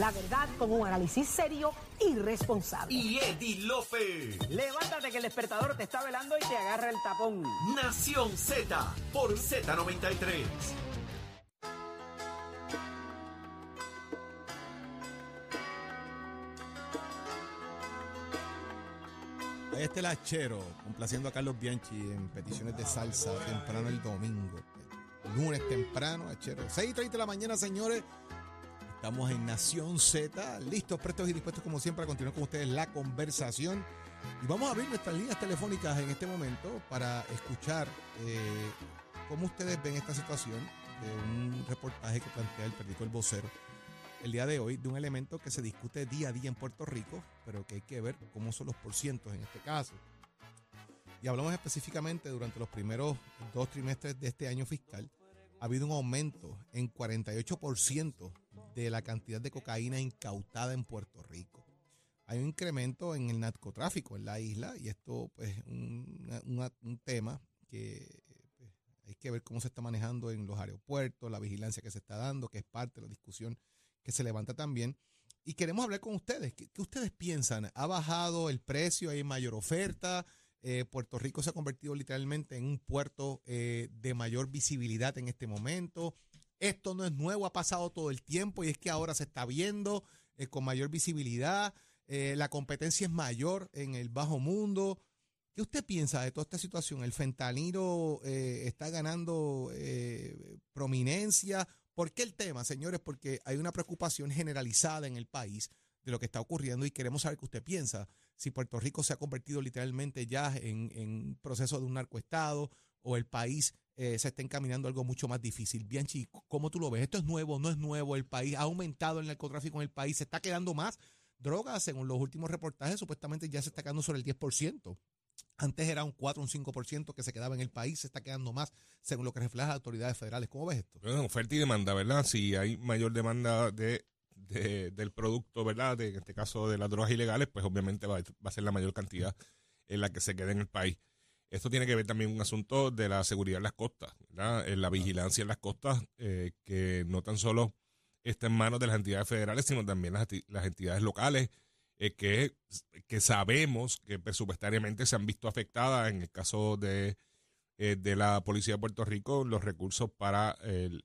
La verdad con un análisis serio y responsable. Y Eddie Lofe. Levántate que el despertador te está velando y te agarra el tapón. Nación Z por Z93. Ahí está el hachero, complaciendo a Carlos Bianchi en peticiones de salsa temprano el domingo. Lunes temprano, hachero. 6.30 de la mañana, señores. Estamos en Nación Z, listos, prestos y dispuestos como siempre a continuar con ustedes la conversación. Y vamos a abrir nuestras líneas telefónicas en este momento para escuchar eh, cómo ustedes ven esta situación de un reportaje que plantea el periódico El Vocero el día de hoy de un elemento que se discute día a día en Puerto Rico, pero que hay que ver cómo son los porcientos en este caso. Y hablamos específicamente durante los primeros dos trimestres de este año fiscal, ha habido un aumento en 48% de la cantidad de cocaína incautada en Puerto Rico. Hay un incremento en el narcotráfico en la isla y esto pues un, una- un tema que pues, hay que ver cómo se está manejando en los aeropuertos, la vigilancia que se está dando, que es parte de la discusión que se levanta también. Y queremos hablar con ustedes. ¿Qué, qué ustedes piensan? ¿Ha bajado el precio? ¿Hay mayor oferta? Eh, Puerto Rico se ha convertido literalmente en un puerto eh, de mayor visibilidad en este momento. Esto no es nuevo, ha pasado todo el tiempo y es que ahora se está viendo eh, con mayor visibilidad. Eh, la competencia es mayor en el bajo mundo. ¿Qué usted piensa de toda esta situación? ¿El fentanilo eh, está ganando prominencia? ¿Por qué el tema, señores? Porque hay una preocupación generalizada en el país de lo que está ocurriendo y queremos saber qué usted piensa. Si Puerto Rico se ha convertido literalmente ya en, en proceso de un narcoestado o el país eh, se está encaminando algo mucho más difícil. Bianchi, ¿cómo tú lo ves? ¿Esto es nuevo? ¿No es nuevo? ¿El país ha aumentado el narcotráfico en el país? ¿Se está quedando más drogas? Según los últimos reportajes, supuestamente ya se está quedando sobre el 10%. Antes era un 4, un 5% que se quedaba en el país, se está quedando más, según lo que reflejan las autoridades federales. ¿Cómo ves esto? Bueno, oferta y demanda, ¿verdad? Si hay mayor demanda de, de- del producto, ¿verdad? De, en este caso de las drogas ilegales, pues obviamente va, va a ser la mayor cantidad en la que se quede en el país. Esto tiene que ver también un asunto de la seguridad en las costas. En la vigilancia en las costas, eh, que no tan solo está en manos de las entidades federales, sino también las, enti- las entidades locales, eh, que, que sabemos que presupuestariamente se han visto afectadas en el caso de eh, de la Policía de Puerto Rico los recursos para el,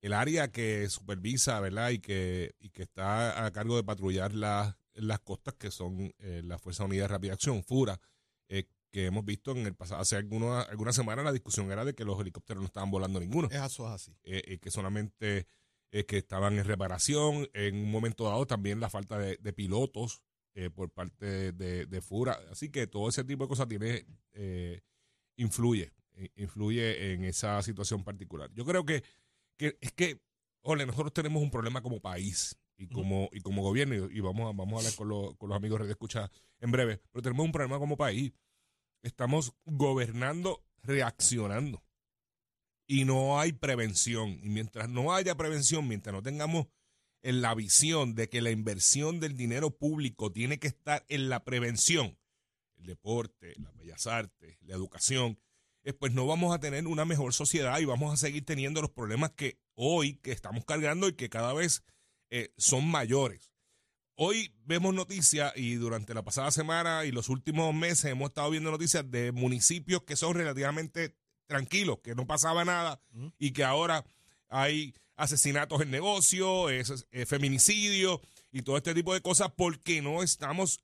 el área que supervisa, ¿verdad? Y que, y que está a cargo de patrullar las, las costas, que son eh, la Fuerza Unida de Rápida Acción, FURA, eh, que hemos visto en el pasado, hace alguna, algunas semanas la discusión era de que los helicópteros no estaban volando ninguno Eso es así. eh, eh, que solamente eh, que estaban en reparación. En un momento dado también la falta de, de pilotos eh, por parte de, de FURA. Así que todo ese tipo de cosas tiene influye, influye en esa situación particular. Yo creo que, que es que, ole, nosotros tenemos un problema como país y como, y como gobierno, y, y vamos, a, vamos a hablar con, los- con los amigos de Escucha en breve, pero tenemos un problema como país. Estamos gobernando, reaccionando y no hay prevención. Y mientras no haya prevención, mientras no tengamos en la visión de que la inversión del dinero público tiene que estar en la prevención, el deporte, las bellas artes, la educación, eh, pues no vamos a tener una mejor sociedad y vamos a seguir teniendo los problemas que hoy que estamos cargando y que cada vez eh, son mayores. Hoy vemos noticias y durante la pasada semana y los últimos meses hemos estado viendo noticias de municipios que son relativamente tranquilos, que no pasaba nada y que ahora hay asesinatos en negocio, es, eh, feminicidio y todo este tipo de cosas porque no estamos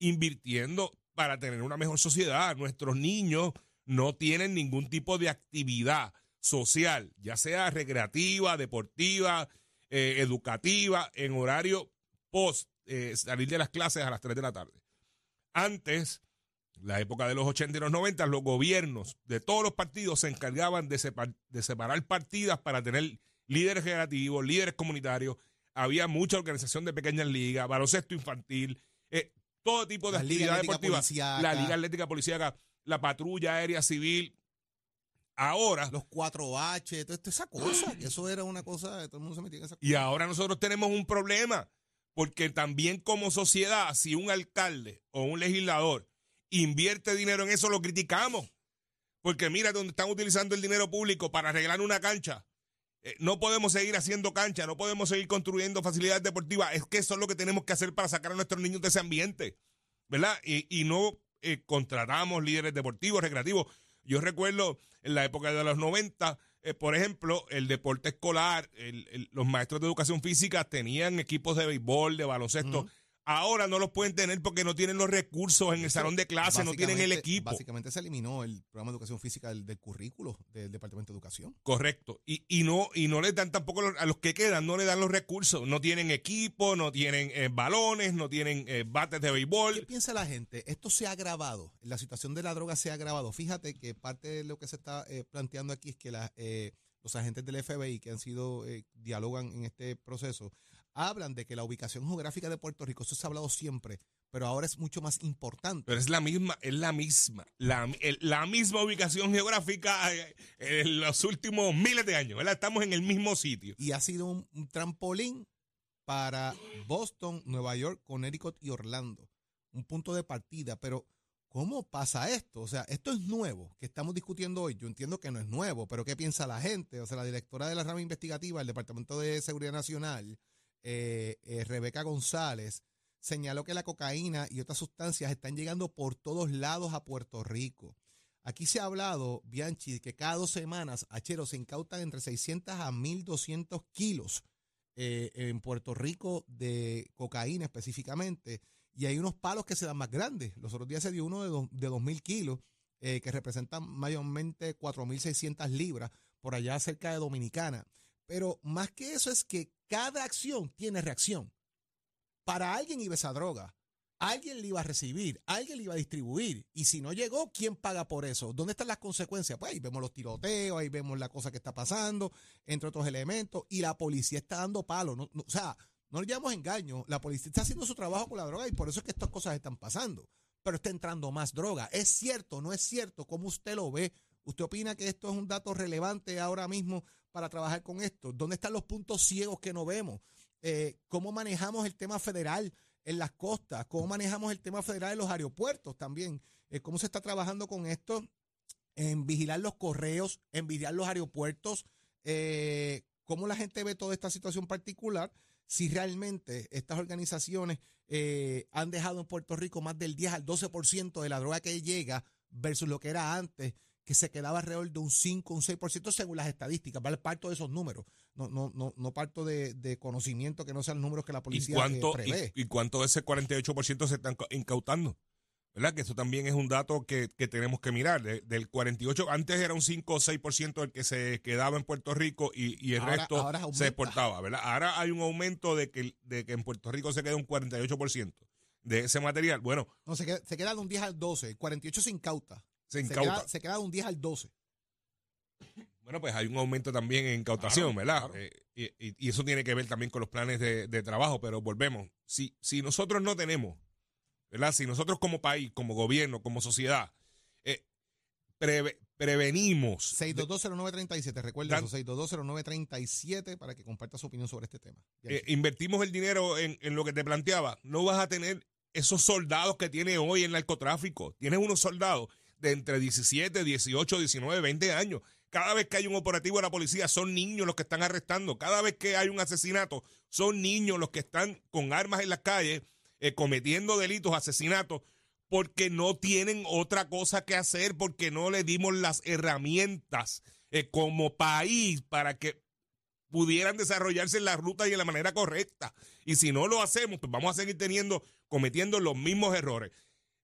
invirtiendo para tener una mejor sociedad. Nuestros niños no tienen ningún tipo de actividad social, ya sea recreativa, deportiva, eh, educativa, en horario post eh, salir de las clases a las 3 de la tarde. Antes, la época de los 80 y los 90, los gobiernos de todos los partidos se encargaban de, separ- de separar partidas para tener líderes creativos, líderes comunitarios. Había mucha organización de pequeñas ligas, baloncesto infantil, eh, todo tipo de La Atlética deportivas. Policíaca. La Liga Atlética Policíaca, la Patrulla Aérea Civil. Ahora, Los 4H, toda esa cosa. Eso era una cosa, todo el mundo se metía en esa cosa. Y ahora nosotros tenemos un problema, porque también como sociedad, si un alcalde o un legislador invierte dinero en eso, lo criticamos. Porque mira donde están utilizando el dinero público para arreglar una cancha Eh, no podemos seguir haciendo cancha, no podemos seguir construyendo facilidades deportivas. Es que eso es lo que tenemos que hacer para sacar a nuestros niños de ese ambiente, ¿verdad? Y, no eh, contratamos líderes deportivos, recreativos. Yo recuerdo en la época de los 90, eh, por ejemplo, el deporte escolar, el- los maestros de educación física tenían equipos de béisbol, de baloncesto. Ahora no los pueden tener porque no tienen los recursos en el salón de clase, no tienen el equipo. Básicamente se eliminó el programa de educación física del, del currículo del Departamento de Educación. Correcto. Y, y no y no les dan tampoco los- a los que quedan, no le dan los recursos. No tienen equipo, no tienen eh, balones, no tienen eh, bates de ¿Qué béisbol. piensa la gente? Esto se ha agravado, la situación de la droga se ha agravado. Fíjate que parte de lo que se está eh, planteando aquí es que la, eh, los agentes del FBI que han sido, eh, dialogan en este proceso, hablan de que la ubicación geográfica de Puerto Rico, eso se ha hablado siempre, pero ahora es mucho más importante. Pero es la misma, es la misma, la, el- la misma ubicación geográfica eh, en los últimos miles de años, ¿verdad? Estamos en el mismo sitio. Y ha sido un, un trampolín para Boston, Nueva York, Connecticut y Orlando. Un punto de partida, pero ¿cómo pasa esto? O sea, esto es nuevo, que estamos discutiendo hoy. Yo entiendo que no es nuevo, pero ¿qué piensa la gente? O sea, la directora de la rama investigativa del Departamento de Seguridad Nacional, eh, eh, Rebeca González, señaló que la cocaína y otras sustancias están llegando por todos lados a Puerto Rico. Aquí se ha hablado, Bianchi, que cada dos semanas, Achero, se incautan entre 600 a 1.200 kilos eh, en Puerto Rico de cocaína específicamente. Y hay unos palos que se dan más grandes. Los otros días se dio uno de, de 2.000 kilos, que representan mayormente 4.600 libras, por allá cerca de Dominicana. Pero más que eso es que cada acción tiene reacción. Para alguien iba esa droga. Alguien le iba a recibir, alguien le iba a distribuir. Y si no llegó, ¿quién paga por eso? ¿Dónde están las consecuencias? Pues ahí vemos los tiroteos, ahí vemos la cosa que está pasando, entre otros elementos. Y la policía está dando palo. No- no- o sea, no le llamamos engaño. La policía está haciendo su trabajo con la droga y por eso es que estas cosas están pasando. Pero está entrando más droga. ¿Es cierto? ¿No es cierto? ¿Cómo usted lo ve? ¿Usted opina que esto es un dato relevante ahora mismo para trabajar con esto? ¿Dónde están los puntos ciegos que no vemos? Eh, ¿Cómo manejamos el tema federal en las costas? ¿Cómo manejamos el tema federal en los aeropuertos también? Eh, ¿Cómo se está trabajando con esto? En vigilar los correos, en vigilar los aeropuertos. Eh, ¿Cómo la gente ve toda esta situación particular? Si realmente estas organizaciones han dejado en Puerto Rico más del 10 al 12% de la droga que llega versus lo que era antes, que se quedaba alrededor de un 5, un 6% según las estadísticas. ¿vale? Parto de esos números. No, no, no, no parto de, de conocimiento que no sean números que la ¿Y policía cuánto, eh, prevé. y, y cuánto de ese 48% se están incautando? ¿Verdad? Que eso también es un dato que, que tenemos que mirar. De- del 48, antes era un 5 o 6% el que se quedaba en Puerto Rico y, y el Ahora- resto ahora se exportaba, ¿verdad? Ahora hay un aumento de que, de que en Puerto Rico se queda un 48% de ese material. Bueno, No, se queda, se queda de un 10 al 12. 48 se incauta. Se Se incauta. queda, se queda de un 10 al 12. Bueno, pues hay un aumento también en incautación, ¿verdad? Eh, y, y- eso tiene que ver también con los planes de, de trabajo, pero volvemos. Si, si nosotros no tenemos, ¿verdad? Si nosotros como país, como gobierno, como sociedad, eh, preve- prevenimos. de- 6220937. Recuerda eso, 6220937 para que comparta su opinión sobre este tema. Eh, invertimos el dinero en, en lo que te planteaba, no vas a tener esos soldados que tiene hoy el narcotráfico. Tienes unos soldados de entre 17, 18, 19, 20 años. Cada vez que hay un operativo de la policía, son niños los que están arrestando. Cada vez que hay un asesinato, son niños los que están con armas en las calles, eh, cometiendo delitos, asesinatos, porque no tienen otra cosa que hacer, porque no le dimos las herramientas eh, como país para que pudieran desarrollarse en la ruta y en la manera correcta. Y si no lo hacemos, pues vamos a seguir teniendo, cometiendo los mismos errores.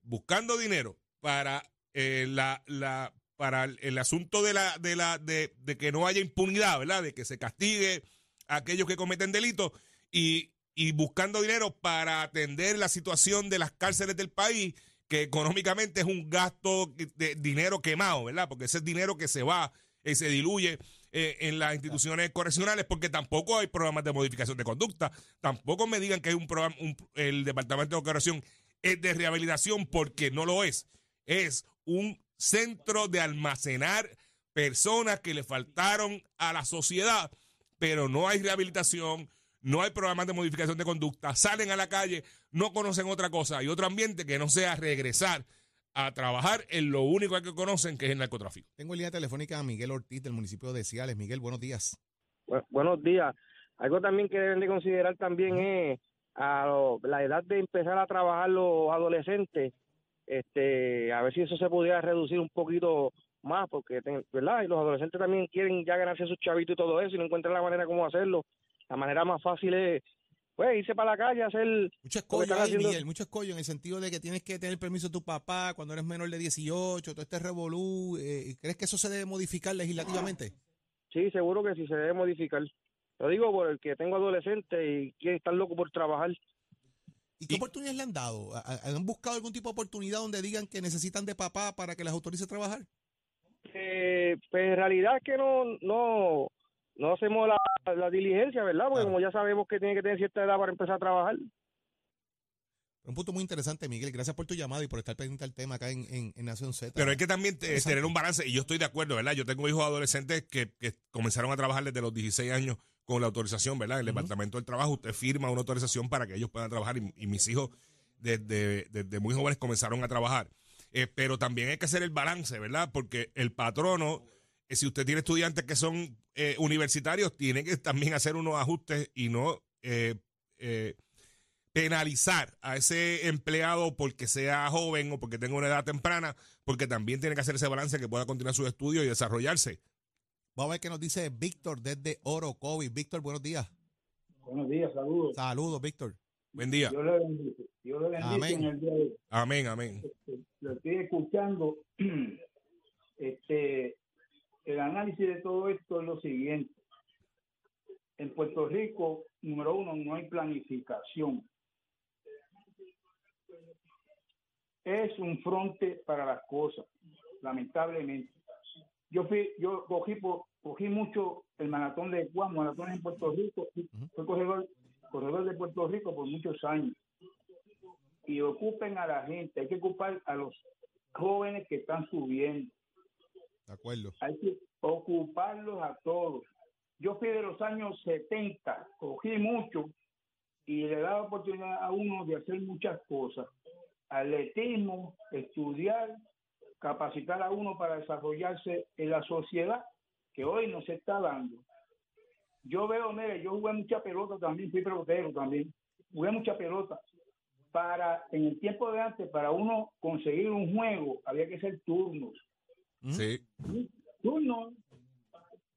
Buscando dinero para eh, la, la, para el, asunto de la, de la, de, de que no haya impunidad, ¿verdad? De que se castigue a aquellos que cometen delitos y, y buscando dinero para atender la situación de las cárceles del país, que económicamente es un gasto de dinero quemado, ¿verdad? Porque ese es dinero que se va y se diluye eh, en las instituciones correccionales porque tampoco hay programas de modificación de conducta. Tampoco me digan que hay un programa, un- el Departamento de Corrección es de rehabilitación porque no lo es. Es un centro de almacenar personas que le faltaron a la sociedad, pero no hay rehabilitación, no hay programas de modificación de conducta, salen a la calle, no conocen otra cosa y otro ambiente que no sea regresar a trabajar en lo único que conocen, que es el narcotráfico. Tengo en línea telefónica a Miguel Ortiz del municipio de Ciales. Miguel, buenos días. Bu- buenos días. Algo también que deben de considerar también es a lo- la edad de empezar a trabajar los adolescentes, este, a ver si eso se pudiera reducir un poquito más, porque, ¿verdad? Y los adolescentes también quieren ya ganarse sus chavitos y todo eso, y no encuentran la manera cómo hacerlo. La manera más fácil es, pues, irse para la calle, hacer... Mucho escollo ahí, haciendo- Miguel, mucho escollo en el sentido de que tienes que tener permiso de tu papá cuando eres menor de 18, todo este revolú. eh, ¿Crees que eso se debe modificar legislativamente? Sí, seguro que sí se debe modificar. Lo digo por el que tengo adolescentes y quieren estar locos por trabajar. ¿Y qué Y- oportunidades le han dado? ¿Ha- ha- ¿Han buscado algún tipo de oportunidad donde digan que necesitan de papá para que las autorice a trabajar? Eh, pues en realidad es que no, no, no hacemos la, la diligencia, ¿verdad? Porque Claro. como ya sabemos que tiene que tener cierta edad para empezar a trabajar. Un punto muy interesante, Miguel. Gracias por tu llamada y por estar pendiente al tema acá en, en- en Nación Z. Pero hay que también eh, tener un balance, y yo estoy de acuerdo, ¿verdad? Yo tengo hijos adolescentes que, que comenzaron a trabajar desde los 16 años con la autorización, ¿verdad? En el. Departamento del Trabajo, usted firma una autorización para que ellos puedan trabajar, y, y mis hijos desde, desde muy jóvenes comenzaron a trabajar. Eh, pero también hay que hacer el balance, ¿verdad? Porque el patrono, eh, si usted tiene estudiantes que son eh, universitarios, tiene que también hacer unos ajustes y no penalizar a ese empleado porque sea joven o porque tenga una edad temprana, porque también tiene que hacer ese balance que pueda continuar sus estudios y desarrollarse. Vamos a ver qué nos dice Víctor desde Oro Covid. Víctor, buenos días. Buenos días, saludos. Saludos, Víctor. Buen día. Yo le bendice. Dios le bendice Amén. en el día de hoy. Amén, amén. Este, Lo estoy escuchando. Este, el análisis de todo esto es lo siguiente. En Puerto Rico, número uno, no hay planificación. Es un fronte para las cosas, lamentablemente. Yo fui, yo cogí por- cogí mucho el maratón de Juan, maratones en Puerto Rico, y fui corredor, corredor de Puerto Rico por muchos años. Y ocupen a la gente, hay que ocupar a los jóvenes que están subiendo, De acuerdo. hay que ocuparlos a todos. Yo fui de los años 70, cogí mucho y le daba oportunidad a uno de hacer muchas cosas. Atletismo, estudiar, capacitar a uno para desarrollarse en la sociedad, que hoy no se está dando. Yo veo, mire, yo jugué mucha pelota también, fui pelotero también, jugué mucha pelota. Para, en el tiempo de antes, para uno conseguir un juego, había que hacer turnos Ujú. Sí. turno.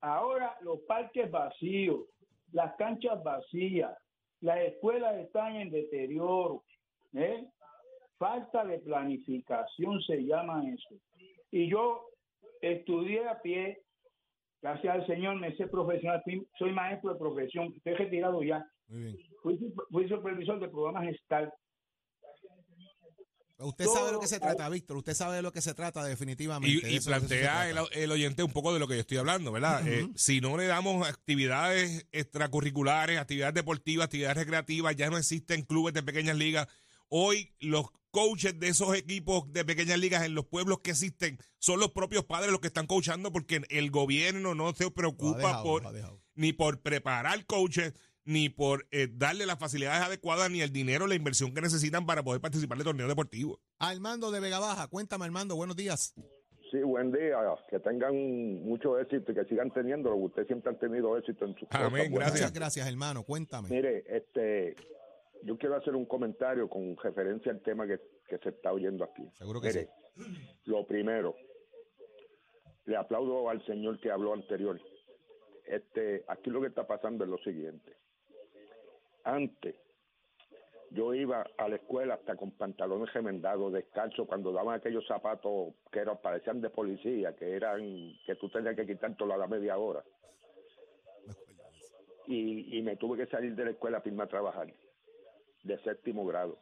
Ahora los parques vacíos, las canchas vacías, las escuelas están en deterioro. ¿eh? Falta de planificación se llama eso. Y yo estudié a pie, gracias al Señor me sé profesional, soy maestro de profesión, estoy retirado ya. Muy bien. Fui, fui supervisor de programas STAR. Usted sabe de lo que se trata, Víctor. Usted sabe de lo que se trata definitivamente. Y, plantea el, el oyente un poco de lo que yo estoy hablando, ¿verdad? Eh, si no le damos actividades extracurriculares, actividades deportivas, actividades recreativas, ya no existen clubes de pequeñas ligas. Hoy los coaches de esos equipos de pequeñas ligas en los pueblos que existen son los propios padres los que están coachando porque el gobierno no se preocupa dejado, por ni por preparar coaches, ni por eh, darle las facilidades adecuadas, ni el dinero, la inversión que necesitan para poder participar de torneos deportivos. Armando de Vega Baja. Cuéntame, Armando. Buenos días. Sí, buen día. Que tengan mucho éxito y que sigan teniendo lo que ustedes siempre han tenido éxito en sus Amén, cosas. Gracias. Muchas gracias, hermano. Cuéntame. Mire, este, yo quiero hacer un comentario con referencia al tema que, que se está oyendo aquí. Seguro que Mire, lo primero, le aplaudo al señor que habló anterior. Este, aquí lo que está pasando es lo siguiente. Antes, yo iba a la escuela hasta con pantalones remendados, descalzos, cuando daban aquellos zapatos que eran, parecían de policía, que eran, que tú tenías que quitártelo a la media hora. Y, y me tuve que salir de la escuela para irme a trabajar, de séptimo grado.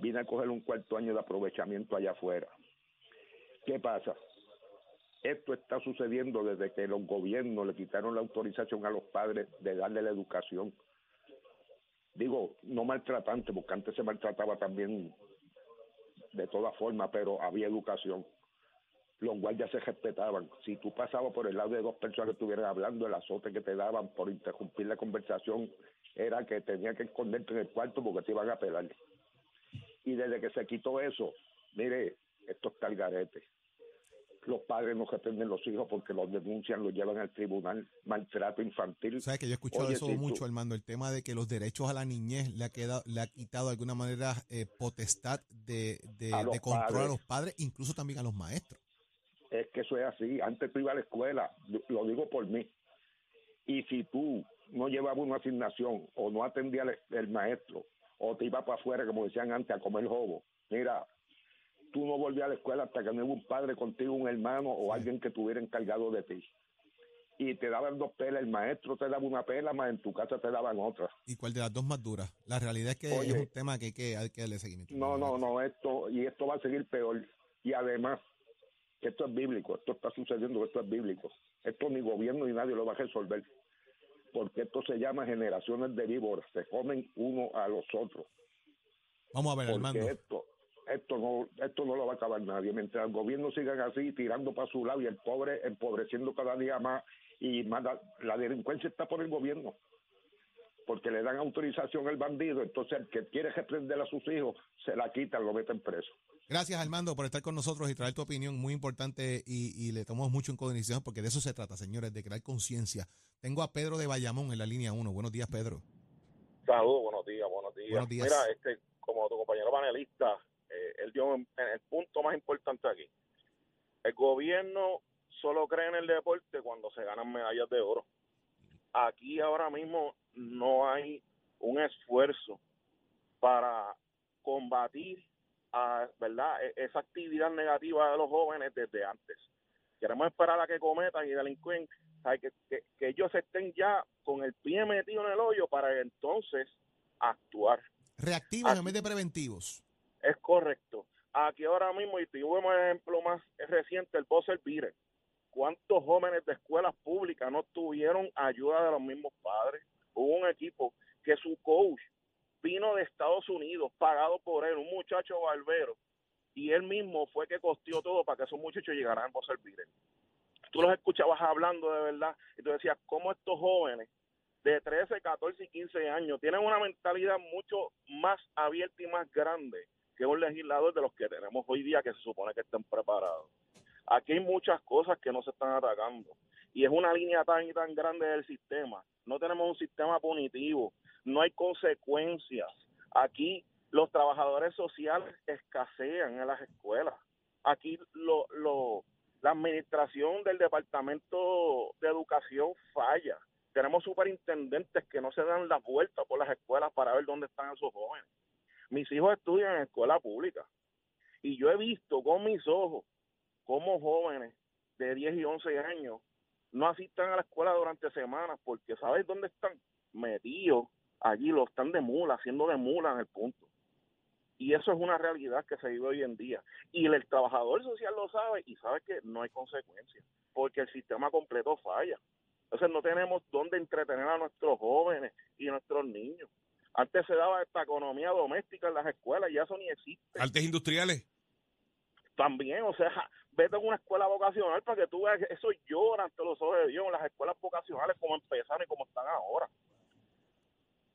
Vine a coger un cuarto año de aprovechamiento allá afuera. ¿Qué pasa? Esto está sucediendo desde que los gobiernos le quitaron la autorización a los padres de darle la educación. Digo, no maltratante, porque antes se maltrataba también de todas formas, pero había educación. Los guardias se respetaban. Si tú pasabas por el lado de dos personas que estuvieran hablando, el azote que te daban por interrumpir la conversación era que tenía que esconderte en el cuarto porque te iban a pelar. Y desde que se quitó eso, mire, esto está el garete los padres no reprenden los hijos porque los denuncian, los llevan al tribunal, maltrato infantil. Sabes que yo he escuchado Oye, eso si tú- mucho, Armando, el tema de que los derechos a la niñez le ha, quedado, le ha quitado de alguna manera eh, potestad de, control a los padres, incluso también a los maestros. Es que eso es así. Antes tú ibas a la escuela, lo digo por mí. Y si tú no llevabas una asignación o no atendías al el maestro o te ibas para afuera, como decían antes, a comer jobo, mira, tú no volvías a la escuela hasta que no hubo un padre contigo, un hermano o alguien que estuviera encargado de ti. Y te daban dos pelas, el maestro te daba una pela, más en tu casa te daban otra. ¿Y cuál de las dos más duras? La realidad es que Oye. es un tema que hay que, hay que darle seguimiento. No, no, no, esto, y esto va a seguir peor. Y además, que esto es bíblico, esto está sucediendo, esto es bíblico. Esto ni gobierno ni nadie lo va a resolver. Porque esto se llama generaciones de víboras, se comen uno a los otros. Vamos a ver, Porque Armando. esto, esto no, esto no lo va a acabar nadie. Mientras el gobierno sigan así, tirando para su lado y el pobre empobreciendo cada día más y más la, la delincuencia está por el gobierno. Porque le dan autorización al bandido, entonces el que quiere reprender a sus hijos se la quitan, lo meten preso. Gracias, Armando, por estar con nosotros y traer tu opinión muy importante y, y le tomamos mucho en consideración porque de eso se trata, señores, de crear conciencia. Tengo a Pedro de Bayamón en la línea 1. Buenos días, Pedro. Saludos, buenos días, buenos días. Buenos días. Mira, este, como tu compañero panelista, eh, él dio en, en el punto más importante aquí. El gobierno solo cree en el deporte cuando se ganan medallas de oro. Aquí ahora mismo no hay un esfuerzo para combatir a, ¿verdad? e- esa actividad negativa de los jóvenes desde antes. Queremos esperar a que cometan y delinquen, ¿sabes? que, que, que ellos estén ya con el pie metido en el hoyo para entonces actuar. Reactivos en vez de preventivos. Es correcto. Aquí ahora mismo, y tuvimos el ejemplo más reciente, el Bosser Vire. ¿Cuántos jóvenes de escuelas públicas no tuvieron ayuda de los mismos padres? Hubo un equipo que su coach vino de Estados Unidos, pagado por él, un muchacho barbero, y él mismo fue que costeó todo para que esos muchachos llegaran al Bosser Vire. Tú los escuchabas hablando de verdad, y tú decías, ¿cómo estos jóvenes de 13, 14 y 15 años tienen una mentalidad mucho más abierta y más grande que un legislador de los que tenemos hoy día que se supone que estén preparados. Aquí hay muchas cosas que no se están atacando y es una línea tan y tan grande del sistema. No tenemos un sistema punitivo, no hay consecuencias. Aquí los trabajadores sociales escasean en las escuelas. Aquí lo, lo, la administración del Departamento de Educación falla. Tenemos superintendentes que no se dan la vuelta por las escuelas para ver dónde están esos jóvenes. Mis hijos estudian en escuela pública y yo he visto con mis ojos cómo jóvenes de 10 y 11 años no asistan a la escuela durante semanas porque ¿sabes dónde están? Metidos allí, lo están de mula, haciendo de mula en el punto. Y eso es una realidad que se vive hoy en día. Y el, trabajador social lo sabe y sabe que no hay consecuencias, porque el sistema completo falla. Entonces no tenemos dónde entretener a nuestros jóvenes y a nuestros niños. Antes se daba esta economía doméstica en las escuelas y eso ni existe. Artes industriales. También, o sea, vete a una escuela vocacional para que tú veas que eso llora ante los ojos de Dios, las escuelas vocacionales como empezaron y como están ahora.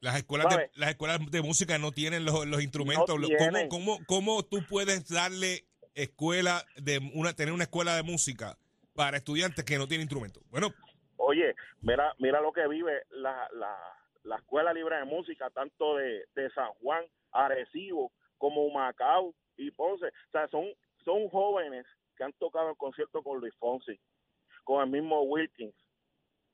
Las escuelas, de, las escuelas de música no tienen los, los instrumentos. No tienen. ¿Cómo, cómo, cómo tú puedes darle escuela de una tener una escuela de música para estudiantes que no tienen instrumentos? Bueno, Oye, mira, mira lo que vive la, la, la Escuela Libre de Música, tanto de, de San Juan, Arecibo, como Macao y Ponce. O sea, son, son jóvenes que han tocado el concierto con Luis Fonsi, con el mismo Wilkins.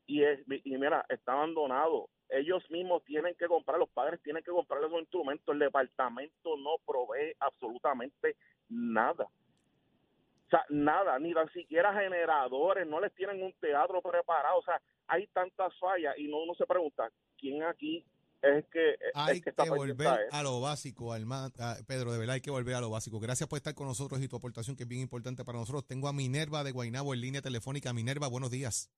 Y, es, y mira, está abandonado. Ellos mismos tienen que comprar, los padres tienen que comprar esos instrumentos. El departamento no provee absolutamente nada. O sea, nada, ni tan siquiera generadores, no les tienen un teatro preparado. O sea, hay tantas fallas y no uno se pregunta, ¿quién aquí es que, es Hay que volver a lo básico, Alma- a- Pedro, de verdad hay que volver a lo básico. Gracias por estar con nosotros y tu aportación que es bien importante para nosotros. Tengo a Minerva de Guainabo en línea telefónica. Minerva, buenos días.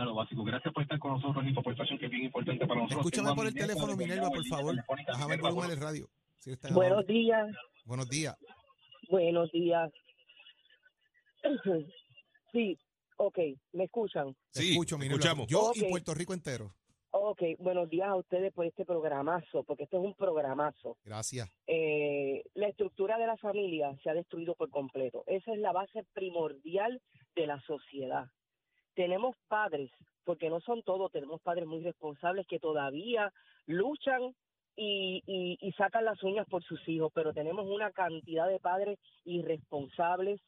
A lo básico. Gracias por estar con nosotros y tu aportación que es bien importante para nosotros. Escúchame por el teléfono, de Minerva, por favor. Bájame el volumen del radio. Eres tan Buenos días, Buenos días. buenos días. Sí, ok, ¿me escuchan? Sí, escucho, Minerva. escuchamos. Yo Ok. y Puerto Rico entero. Ok, Ok, buenos días a ustedes por este programazo, porque esto es un programazo. Gracias. Eh, la estructura de la familia se ha destruido por completo. Esa es la base primordial de la sociedad. Tenemos padres, porque no son todos, tenemos padres muy responsables que todavía luchan y, sacan las uñas por sus hijos, pero tenemos una cantidad de padres irresponsables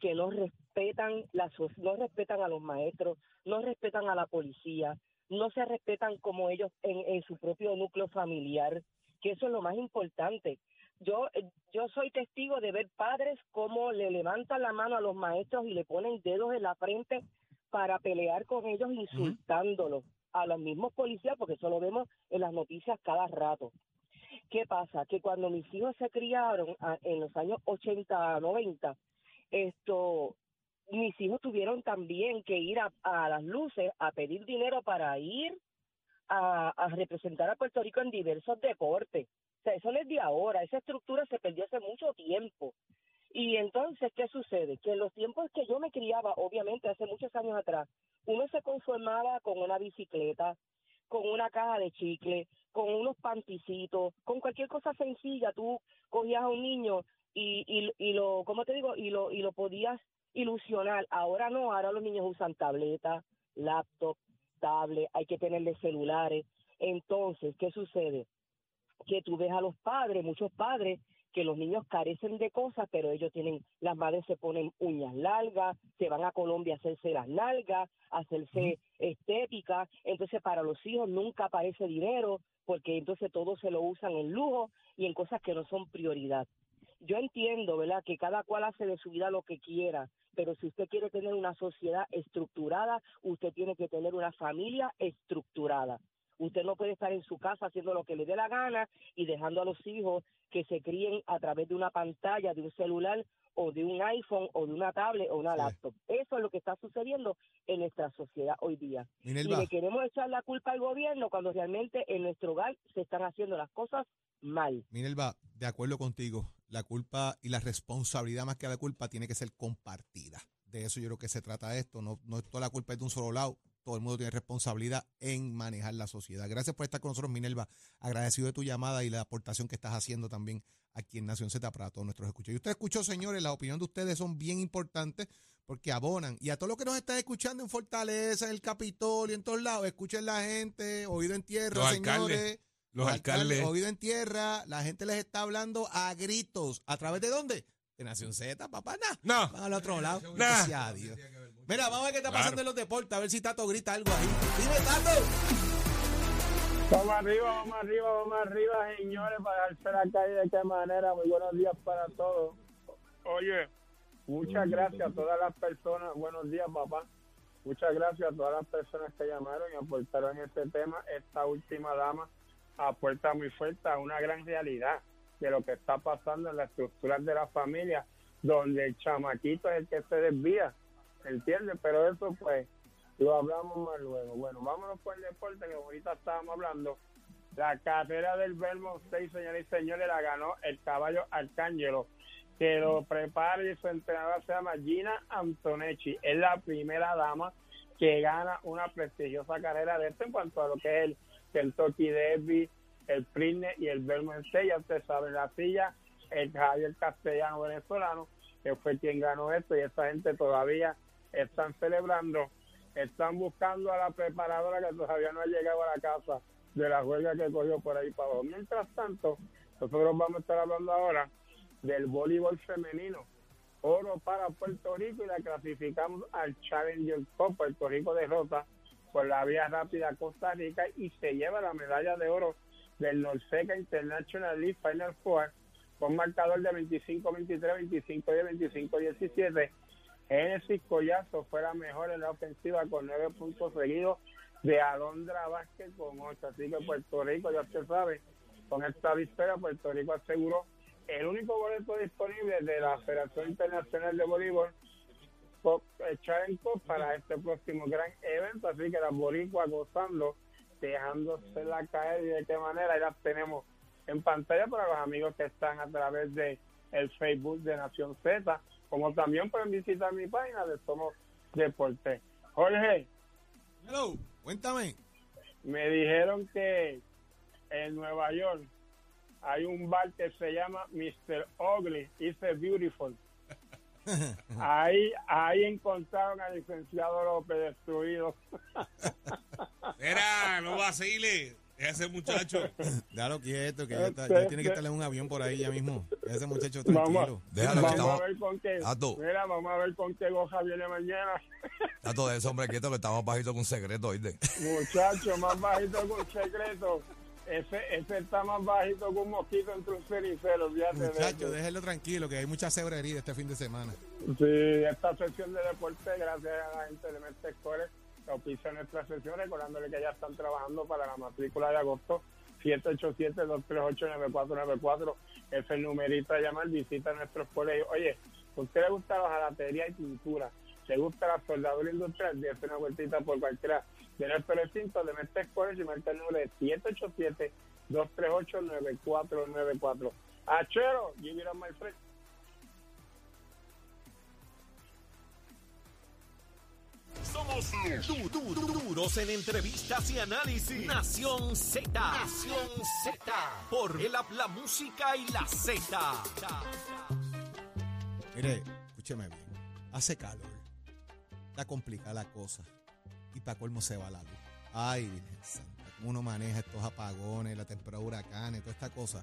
que no respetan la, no respetan a los maestros, no respetan a la policía, no se respetan como ellos en, en su propio núcleo familiar, que eso es lo más importante. Yo, yo soy testigo de ver padres cómo le levantan la mano a los maestros y le ponen dedos en la frente para pelear con ellos insultándolos a los mismos policías, porque eso lo vemos en las noticias cada rato. ¿Qué pasa? Que cuando mis hijos se criaron a- en los años 80, 90, esto, mis hijos tuvieron también que ir a, a las luces a pedir dinero para ir a, a representar a Puerto Rico en diversos deportes. O sea, eso no es de ahora, esa estructura se perdió hace mucho tiempo. Y entonces, ¿qué sucede? Que en los tiempos que yo me criaba, obviamente hace muchos años atrás, uno se conformaba con una bicicleta, con una caja de chicle, con unos panticitos, con cualquier cosa sencilla, tú cogías a un niño y, y, y lo, ¿cómo te digo? Y lo, y lo podías ilusionar. Ahora no, ahora los niños usan tabletas, laptop, tablet, hay que tenerle celulares. Entonces, ¿qué sucede? Que tú ves a los padres, muchos padres, que los niños carecen de cosas, pero ellos tienen, las madres se ponen uñas largas, se van a Colombia a hacerse las nalgas, a hacerse estética, entonces para los hijos nunca aparece dinero, porque entonces todos se lo usan en lujo y en cosas que no son prioridad. Yo entiendo, ¿verdad?, que cada cual hace de su vida lo que quiera, pero si usted quiere tener una sociedad estructurada, usted tiene que tener una familia estructurada. Usted no puede estar en su casa haciendo lo que le dé la gana y dejando a los hijos que se críen a través de una pantalla, de un celular o de un iPhone o de una tablet o una laptop. Eso es lo que está sucediendo en nuestra sociedad hoy día. Y le queremos echar la culpa al gobierno cuando realmente en nuestro hogar se están haciendo las cosas mal. Minerva, de acuerdo contigo, la culpa y la responsabilidad más que la culpa tiene que ser compartida. De eso yo creo que se trata esto. No, no es toda la culpa es de un solo lado. Todo el mundo tiene responsabilidad en manejar la sociedad. Gracias por estar con nosotros, Minerva. Agradecido de tu llamada y la aportación que estás haciendo también aquí en Nación Z para todos nuestros escuchas. Y usted escuchó, señores, la opinión de ustedes son bien importantes porque abonan. Y a todos los que nos están escuchando en Fortaleza, en el Capitolio, en todos lados, escuchen la gente, oído en tierra, Los señores. alcaldes, los alcaldes. Oído en tierra, la gente les está hablando a gritos. ¿A través de dónde? De Nación Z, papá, nada. No. Van al otro lado. Nah. Gracias a Dios. Mira, vamos a ver qué está Claro. pasando en los deportes, a ver si Tato grita algo ahí. Dime, Tato. Vamos arriba, vamos arriba, vamos arriba, señores, para darse la calle de qué manera. Muy buenos días para todos. Oye, muchas gracias a todas las personas. Buenos días, papá. Muchas gracias a todas las personas que llamaron y aportaron este tema. Esta última dama aporta muy fuerte a una gran realidad de lo que está pasando en las estructuras de la familia, donde el chamaquito es el que se desvía, ¿entiendes? Pero eso, pues, lo hablamos más luego. Bueno, vámonos por el deporte, que ahorita estábamos hablando. La carrera del Belmont 6, señores y señores, la ganó el caballo Arcángelo, que lo prepara y su entrenadora se llama Gina Antonecci. Es la primera dama que gana una prestigiosa carrera de esto en cuanto a lo que es el Kentucky Derby, el Prisne y el Belmont 6. Ya usted sabe, en la silla, el Javier Castellano venezolano, que fue quien ganó esto, y esa gente todavía están celebrando están buscando a la preparadora que todavía no ha llegado a la casa de la huelga que cogió por ahí para abajo. Mientras tanto, nosotros vamos a estar hablando ahora del voleibol femenino. Oro para Puerto Rico y la clasificamos al Challenger Cup. Puerto Rico derrota por la vía rápida a Costa Rica y se lleva la medalla de oro del Norseca International League Final Four con marcador de 25-23, 25-10, 25-17. Genesis Collazo fue la mejor en la ofensiva con nueve puntos seguidos de Alondra Vázquez con ocho. Así que Puerto Rico, ya usted sabe, con esta victoria Puerto Rico aseguró el único boleto disponible de la Federación Internacional de Voleibol eh, para este próximo gran evento. Así que las boricuas gozando, dejándose la caer y de qué manera. Y las tenemos en pantalla para los amigos que están a través de el Facebook de Nación Z, como también pueden visitar mi página de Somos Deporte. Jorge, Hello, cuéntame. Me dijeron que en Nueva York hay un bar que se llama Mr. Ugly, It's a Beautiful. Ahí, ahí encontraron al licenciado López destruido. Mira, no vacile. Ese muchacho. Déjalo quieto, que ya, está- ya tiene que estar en un avión por ahí ya mismo. Ese muchacho tranquilo. Déjalo que vamos estamos. a ver con qué. Tato. Mira, vamos a ver con qué goja viene mañana. Tato, de ese hombre quieto que estamos bajitos con un secreto, ¿oíste? Muchacho, más bajito que un secreto. Ese, ese está más bajito que un mosquito entre un cenicero. fíjate de Muchacho, eso. déjelo tranquilo, que hay mucha cebrería este fin de semana. Sí, esta sesión de deporte, gracias a la gente de Mestre que auspicia nuestra sesión, recordándole que ya están trabajando para la matrícula de agosto. 787-238-9494 ese es el numerito a llamar, visita nuestros colegios. Oye, ¿a usted le gusta la jalatería y pintura? ¿Le gusta la soldadura industrial? Déjese una vueltita por cualquiera de nuestros recintos de Mestre Core y marca el número de 787-238-9494. Achero, give it up, my friend. Somos du- du- du- duros en entrevistas y análisis. Nación Z. Nación Z. Por el app, la música y la Z. Mire, escúcheme bien. Hace calor. Está complicada la cosa. Y para colmo se va la luz. Ay, Virgen Santa. ¿Cómo uno maneja estos apagones, la temporada de huracanes, toda esta cosa?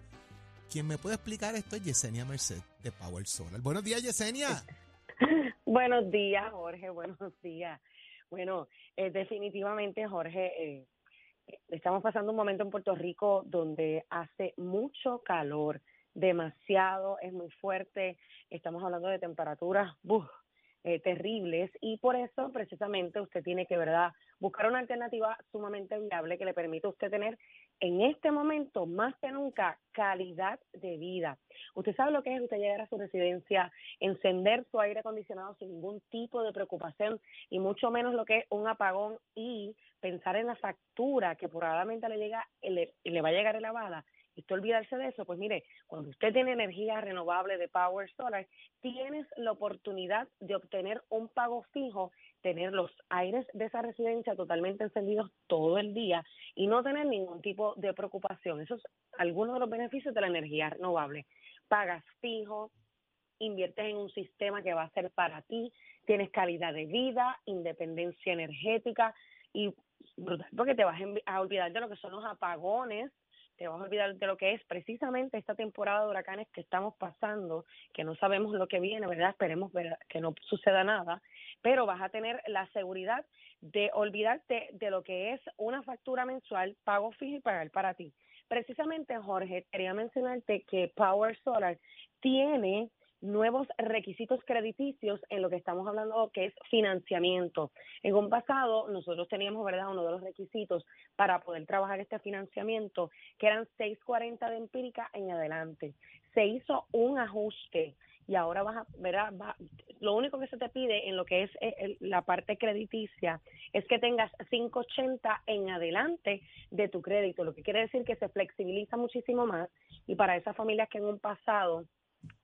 Quien me puede explicar esto es Yesenia Merced de Power Solar. Buenos días, Yesenia. Buenos días, Jorge. Buenos días. Bueno, eh, definitivamente, Jorge, eh, estamos pasando un momento en Puerto Rico donde hace mucho calor, demasiado, es muy fuerte. Estamos hablando de temperaturas. Eh, terribles y por eso precisamente usted tiene que, ¿verdad?, buscar una alternativa sumamente viable que le permita a usted tener en este momento más que nunca calidad de vida. Usted sabe lo que es usted llegar a su residencia, encender su aire acondicionado sin ningún tipo de preocupación y mucho menos lo que es un apagón y pensar en la factura que probablemente le llega le, le va a llegar elevada usted olvidarse de eso, pues mire, cuando usted tiene energía renovable de Power Solar, tienes la oportunidad de obtener un pago fijo, tener los aires de esa residencia totalmente encendidos todo el día y no tener ningún tipo de preocupación. Esos son algunos de los beneficios de la energía renovable. Pagas fijo, inviertes en un sistema que va a ser para ti, tienes calidad de vida, independencia energética y brutal, porque te vas a olvidar de lo que son los apagones, te vas a olvidar de lo que es precisamente esta temporada de huracanes que estamos pasando, que no sabemos lo que viene, ¿verdad? Esperemos que no suceda nada, pero vas a tener la seguridad de olvidarte de lo que es una factura mensual, pago fijo y pagar para ti. Precisamente, Jorge, quería mencionarte que Power Solar tiene nuevos requisitos crediticios en lo que estamos hablando que es financiamiento. En un pasado nosotros teníamos, ¿verdad?, uno de los requisitos para poder trabajar este financiamiento que eran 640 de empírica en adelante. Se hizo un ajuste y ahora vas a, ¿verdad? Lo único que se te pide en lo que es eh, el- la parte crediticia es que tengas 580 en adelante de tu crédito, lo que quiere decir que se flexibiliza muchísimo más y para esas familias que en un pasado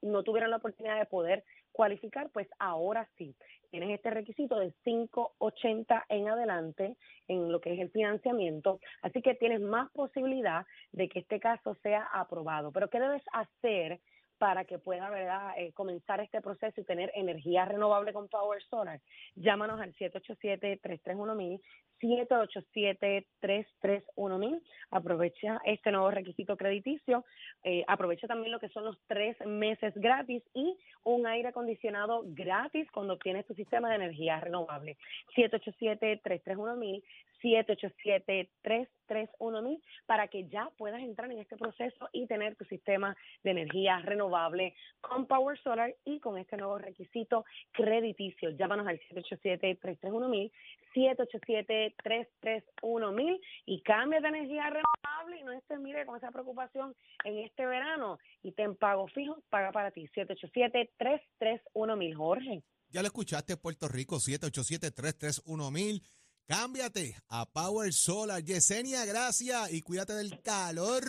no tuvieron la oportunidad de poder cualificar, pues ahora sí. Tienes este requisito de 580 en adelante en lo que es el financiamiento, así que tienes más posibilidad de que este caso sea aprobado. Pero ¿qué debes hacer para que pueda verdad eh, comenzar este proceso y tener energía renovable con Power Solar? Llámanos al 787-331-1000, 787-331-1000. Aprovecha este nuevo requisito crediticio. Eh, aprovecha también lo que son los tres meses gratis y un aire acondicionado gratis cuando obtienes tu sistema de energía renovable. 787-331-1000, 787-331-1000 para que ya puedas entrar en este proceso y tener tu sistema de energía renovable con Power Solar y con este nuevo requisito crediticio. Llámanos al 787-331-1000, 787-331-1000 y cambia de energía renovable y no estés, mire, con esa preocupación en este verano y ten pago fijo, paga para ti, 787-331-1000, Jorge. Ya lo escuchaste, Puerto Rico, 787-331-1000. Cámbiate a Power Solar. Yesenia, gracias y cuídate del calor.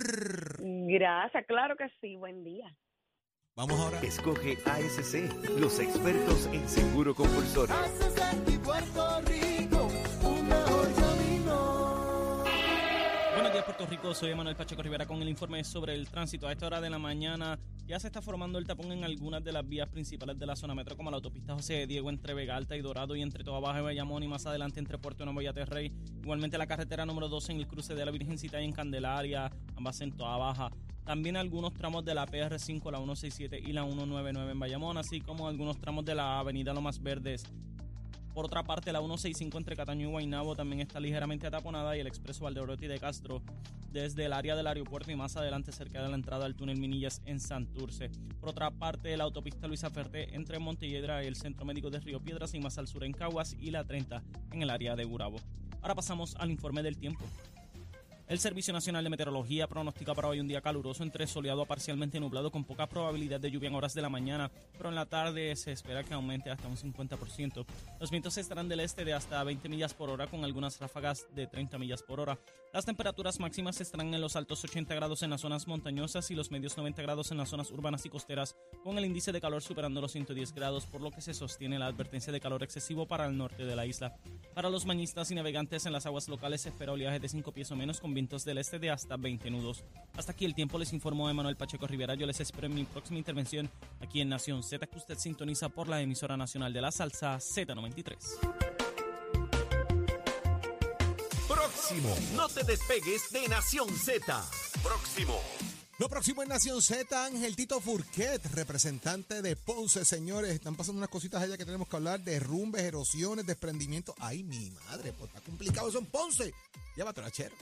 Gracias, claro que sí, buen día. Vamos ahora. Escoge ASC, los expertos en seguro compulsorio. Puerto Rico, un mejor camino. días, Puerto Rico. Soy Manuel Pacheco Rivera con el informe sobre el tránsito. A esta hora de la mañana ya se está formando el tapón en algunas de las vías principales de la zona metro, como la autopista José Diego entre Vega Alta y Dorado y entre Toa Baja y Bayamón y más adelante entre Puerto Nuevo y Aterrey. Igualmente la carretera número 12 en el cruce de la Virgencita y en Candelaria, ambas en Toa Baja. También algunos tramos de la PR5, la 167 y la 199 en Bayamón, así como algunos tramos de la avenida Lomas Verdes por otra parte, la 165 entre Cataño y Guaynabo también está ligeramente ataponada y el expreso Valdeorotti de Castro desde el área del aeropuerto y más adelante cerca de la entrada al túnel Minillas en Santurce. Por otra parte, la autopista Luisa Ferté entre Montelledra y el Centro Médico de Río Piedras y más al sur en Caguas y la 30 en el área de Gurabo. Ahora pasamos al informe del tiempo. El Servicio Nacional de Meteorología pronostica para hoy un día caluroso entre soleado a parcialmente nublado con poca probabilidad de lluvia en horas de la mañana, pero en la tarde se espera que aumente hasta un 50%. Los vientos estarán del este de hasta 20 millas por hora con algunas ráfagas de 30 millas por hora. Las temperaturas máximas estarán en los altos 80 grados en las zonas montañosas y los medios 90 grados en las zonas urbanas y costeras, con el índice de calor superando los 110 grados, por lo que se sostiene la advertencia de calor excesivo para el norte de la isla. Para los bañistas y navegantes en las aguas locales se espera oleaje de 5 pies o menos con vientos del este de hasta 20 nudos. Hasta aquí el tiempo les informó Emanuel Pacheco Rivera. Yo les espero en mi próxima intervención aquí en Nación Z, que usted sintoniza por la emisora nacional de la salsa Z93. Próximo. No te despegues de Nación Z. Próximo. Lo próximo en Nación Z, Ángel Tito Furquet, representante de Ponce, señores. Están pasando unas cositas allá que tenemos que hablar, derrumbes, erosiones, desprendimientos. Ay, mi madre, pues está complicado eso en Ponce. Llévatelo, chero.